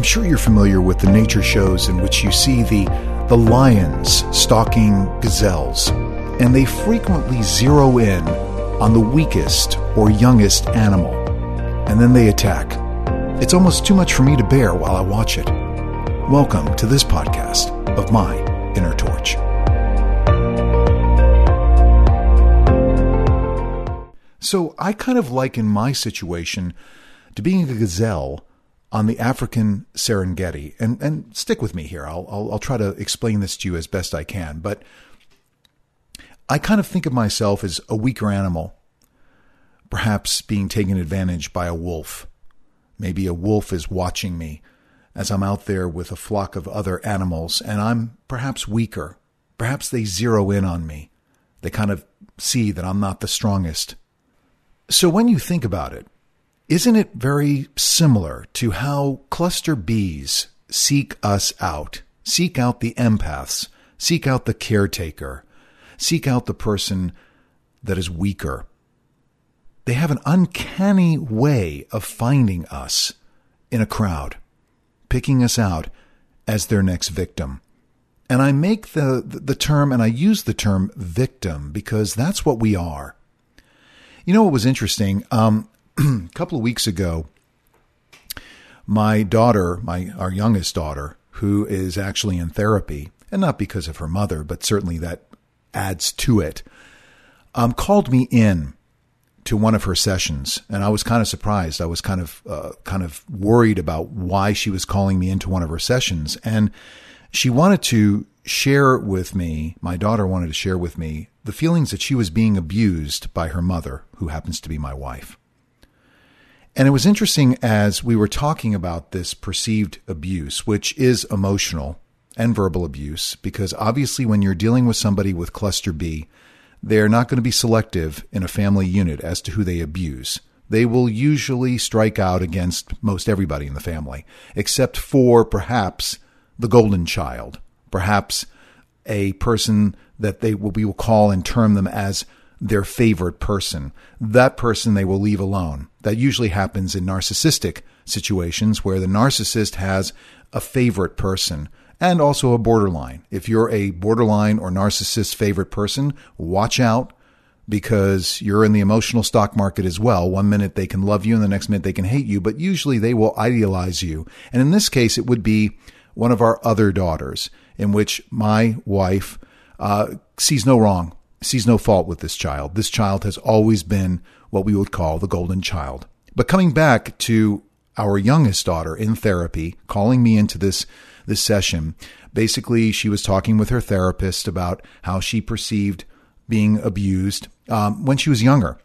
I'm sure you're familiar with the nature shows in which you see the, the lions stalking gazelles, and they frequently zero in on the weakest or youngest animal, and then they attack. It's almost too much for me to bear while I watch it. Welcome to this podcast of my Inner Torch. So I kind of liken my situation to being a gazelle on the African Serengeti. And, and stick with me here. I'll, I'll, I'll try to explain this to you as best I can. But I kind of think of myself as a weaker animal, perhaps being taken advantage by a wolf. Maybe a wolf is watching me as I'm out there with a flock of other animals, and I'm perhaps weaker. Perhaps they zero in on me. They kind of see that I'm not the strongest. So when you think about it, isn't it very similar to how cluster B's seek us out, seek out the empaths, seek out the caretaker, seek out the person that is weaker? They have an uncanny way of finding us in a crowd, picking us out as their next victim. And I make the, the term and I use the term victim because that's what we are. You know what was interesting? Um, a couple of weeks ago, my daughter, my our youngest daughter, who is actually in therapy, and not because of her mother, but certainly that adds to it, um, called me in to one of her sessions, and I was kind of surprised. I was kind of uh, kind of worried about why she was calling me into one of her sessions, and she wanted to share with me. My daughter wanted to share with me the feelings that she was being abused by her mother, who happens to be my wife. And it was interesting as we were talking about this perceived abuse, which is emotional and verbal abuse, because obviously when you're dealing with somebody with cluster B, they're not going to be selective in a family unit as to who they abuse. They will usually strike out against most everybody in the family, except for perhaps the golden child, perhaps a person that they will, we will call and term them as their favorite person. That person they will leave alone. That usually happens in narcissistic situations where the narcissist has a favorite person and also a borderline. If you're a borderline or narcissist favorite person, watch out because you're in the emotional stock market as well. One minute they can love you and the next minute they can hate you, but usually they will idealize you. And in this case, it would be one of our other daughters in which my wife uh, sees no wrong sees no fault with this child. This child has always been what we would call the golden child. But coming back to our youngest daughter in therapy, calling me into this this session, basically she was talking with her therapist about how she perceived being abused um, when she was younger.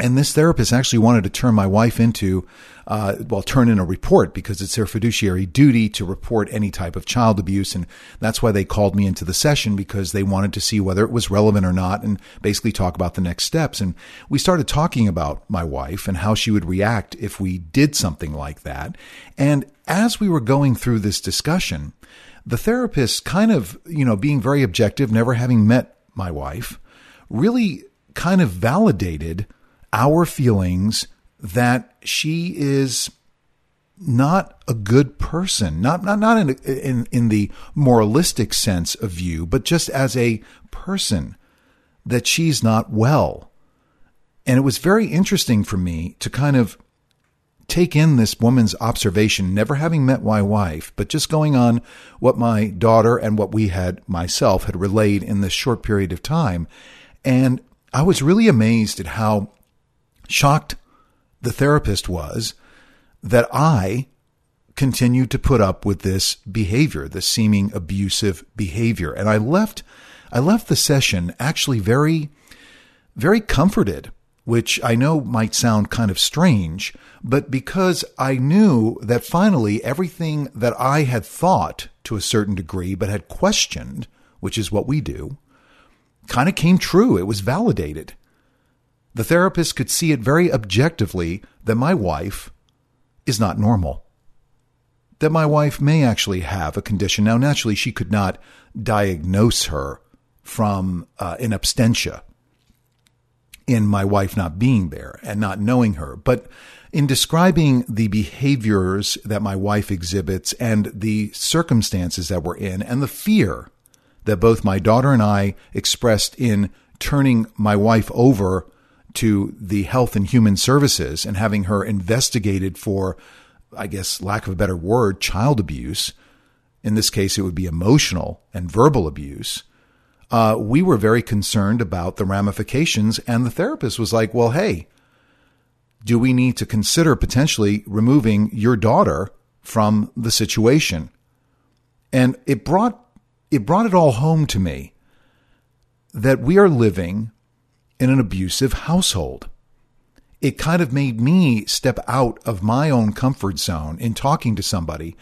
And this therapist actually wanted to turn my wife into, uh, well, turn in a report because it's their fiduciary duty to report any type of child abuse. And that's why they called me into the session because they wanted to see whether it was relevant or not and basically talk about the next steps. And we started talking about my wife and how she would react if we did something like that. And as we were going through this discussion, the therapist kind of, you know, being very objective, never having met my wife, really kind of validated our feelings that she is not a good person, not not not in in in the moralistic sense of view, but just as a person that she's not well. And it was very interesting for me to kind of take in this woman's observation, never having met my wife, but just going on what my daughter and what we had myself had relayed in this short period of time. And I was really amazed at how shocked the therapist was that I continued to put up with this behavior, this seeming abusive behavior. And I left, I left the session actually very, very comforted, which I know might sound kind of strange, but because I knew that finally everything that I had thought to a certain degree, but had questioned, which is what we do, kind of came true. It was validated. The therapist could see it very objectively that my wife is not normal. That my wife may actually have a condition. Now, naturally, she could not diagnose her from uh, in absentia in my wife not being there and not knowing her. But in describing the behaviors that my wife exhibits and the circumstances that we're in and the fear that both my daughter and I expressed in turning my wife over to the health and human services and having her investigated for, I guess, lack of a better word, child abuse. In this case, it would be emotional and verbal abuse. Uh, we were very concerned about the ramifications, and the therapist was like, well, hey, do we need to consider potentially removing your daughter from the situation? And it brought it brought it all home to me that we are living in an abusive household. It kind of made me step out of my own comfort zone in talking to somebody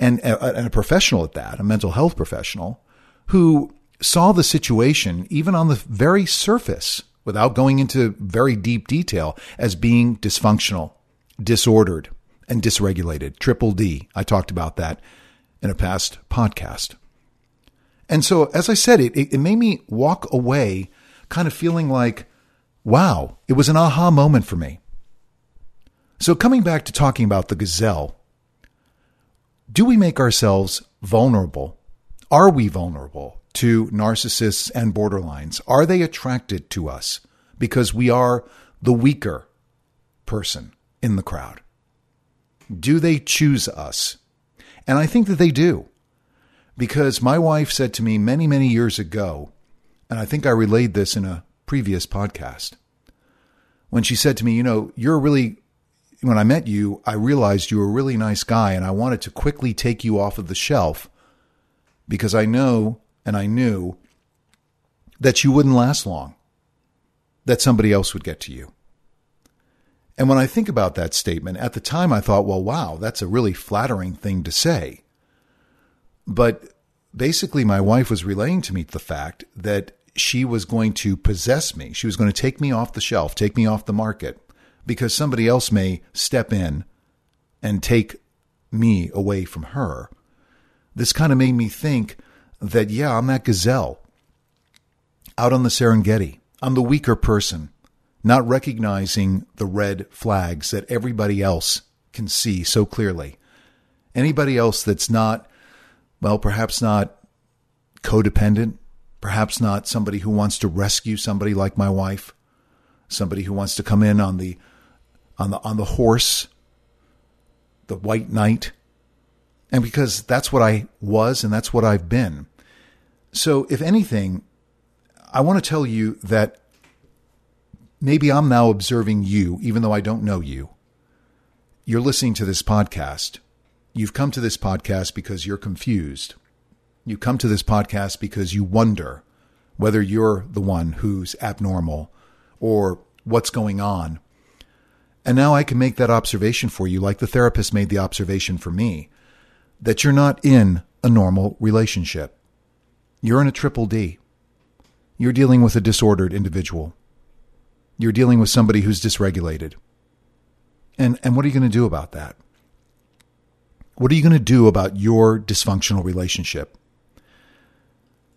and, uh, uh, and a professional at that, a mental health professional who saw the situation even on the very surface without going into very deep detail as being dysfunctional, disordered, and dysregulated. Triple D. I talked about that in a past podcast. And so, as I said, it, it made me walk away kind of feeling like, wow, it was an aha moment for me. So, coming back to talking about the gazelle, do we make ourselves vulnerable? Are we vulnerable to narcissists and borderlines? Are they attracted to us because we are the weaker person in the crowd? Do they choose us? And I think that they do. Because my wife said to me many, many years ago, and I think I relayed this in a previous podcast, when she said to me, You know, you're really, when I met you, I realized you were a really nice guy, and I wanted to quickly take you off of the shelf because I know and I knew that you wouldn't last long, that somebody else would get to you. And when I think about that statement, at the time I thought, well, wow, that's a really flattering thing to say. But basically, my wife was relaying to me the fact that she was going to possess me. She was going to take me off the shelf, take me off the market, because somebody else may step in and take me away from her. This kind of made me think that, yeah, I'm that gazelle out on the Serengeti. I'm the weaker person, not recognizing the red flags that everybody else can see so clearly. Anybody else that's not, well, perhaps not codependent, perhaps not somebody who wants to rescue somebody like my wife, somebody who wants to come in on the on the on the horse, the white knight. And because that's what I was and that's what I've been. So, if anything, I want to tell you that maybe I'm now observing you, even though I don't know you. You're listening to this podcast. You've come to this podcast because you're confused. You come to this podcast because you wonder whether you're the one who's abnormal or what's going on. And now I can make that observation for you, like the therapist made the observation for me, that you're not in a normal relationship. You're in a triple D. You're dealing with a disordered individual. You're dealing with somebody who's dysregulated. And, and what are you going to do about that? What are you going to do about your dysfunctional relationship?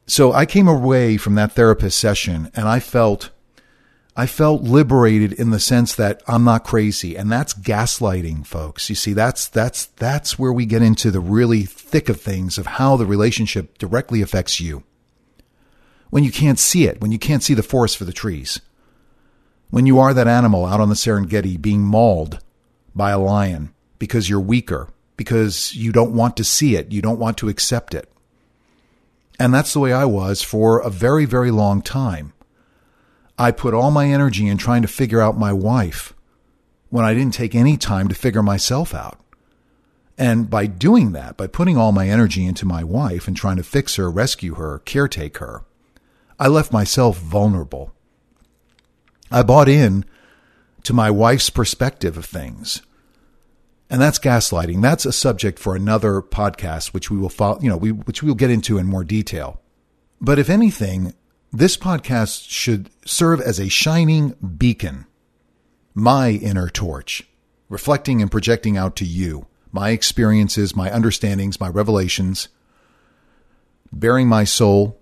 So I came away from that therapist session and I felt I felt liberated in the sense that I'm not crazy. And that's gaslighting, folks. You see, that's, that's, that's where we get into the really thick of things of how the relationship directly affects you. When you can't see it, when you can't see the forest for the trees. When you are that animal out on the Serengeti being mauled by a lion because you're weaker, because you don't want to see it, you don't want to accept it. And that's the way I was for a very, very long time. I put all my energy in trying to figure out my wife when I didn't take any time to figure myself out. And by doing that, by putting all my energy into my wife and trying to fix her, rescue her, caretake her, I left myself vulnerable. I bought in to my wife's perspective of things. And that's gaslighting. That's a subject for another podcast, which we will follow, you know, we, which we'll get into in more detail. But if anything, this podcast should serve as a shining beacon, my inner torch, reflecting and projecting out to you my experiences, my understandings, my revelations, baring my soul,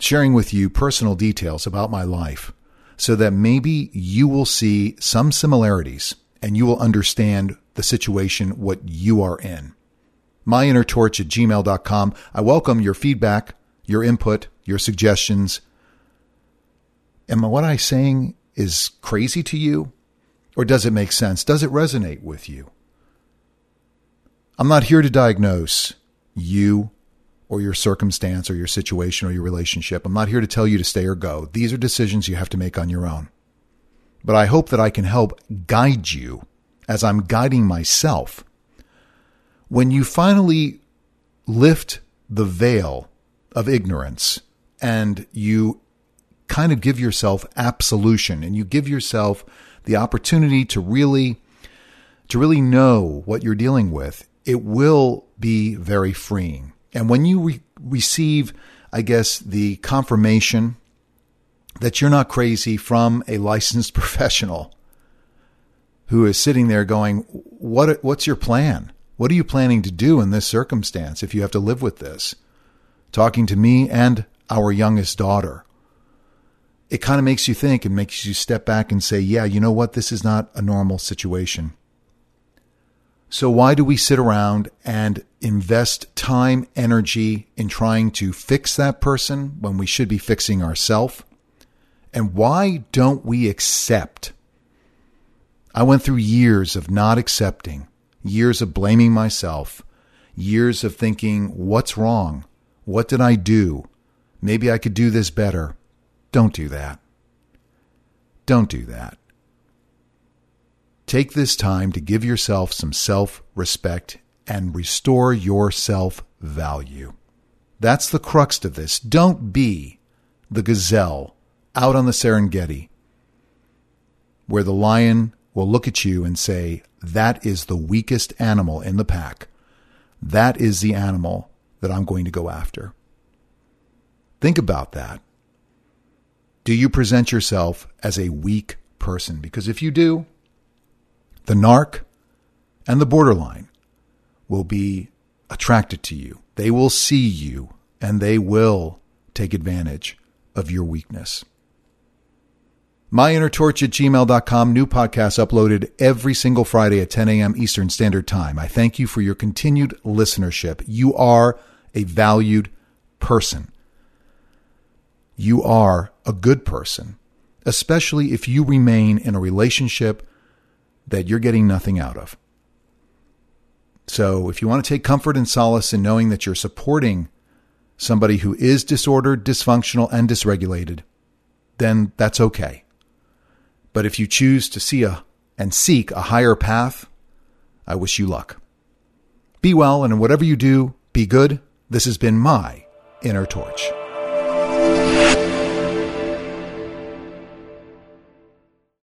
sharing with you personal details about my life so that maybe you will see some similarities and you will understand the situation, what you are in. MyInnerTorch at gmail.com. I welcome your feedback, your input, your suggestions. Am what I saying is crazy to you? Or does it make sense? Does it resonate with you? I'm not here to diagnose you or your circumstance or your situation or your relationship. I'm not here to tell you to stay or go. These are decisions you have to make on your own. But I hope that I can help guide you as I'm guiding myself. When you finally lift the veil of ignorance and you kind of give yourself absolution and you give yourself the opportunity to really to really know what you're dealing with, it will be very freeing. And when you re- receive, I guess, the confirmation that you're not crazy from a licensed professional who is sitting there going, what, what's your plan? What are you planning to do in this circumstance if you have to live with this? Talking to me and our youngest daughter. It kind of makes you think and makes you step back and say, yeah, you know what? This is not a normal situation. So, why do we sit around and invest time, energy in trying to fix that person when we should be fixing ourselves? And why don't we accept? I went through years of not accepting, years of blaming myself, years of thinking, what's wrong? What did I do? Maybe I could do this better. Don't do that. Don't do that. Take this time to give yourself some self respect and restore your self value. That's the crux of this. Don't be the gazelle out on the Serengeti where the lion will look at you and say, That is the weakest animal in the pack. That is the animal that I'm going to go after. Think about that. Do you present yourself as a weak person? Because if you do, the narc and the borderline will be attracted to you. They will see you and they will take advantage of your weakness. MyInnerTorch at gmail.com. New podcasts uploaded every single Friday at 10 a.m. Eastern Standard Time. I thank you for your continued listenership. You are a valued person. You are a good person, especially if you remain in a relationship that you're getting nothing out of. So if you want to take comfort and solace in knowing that you're supporting somebody who is disordered, dysfunctional, and dysregulated, then that's okay. But if you choose to see a and seek a higher path, I wish you luck. Be well, and in whatever you do, be good. This has been my inner torch.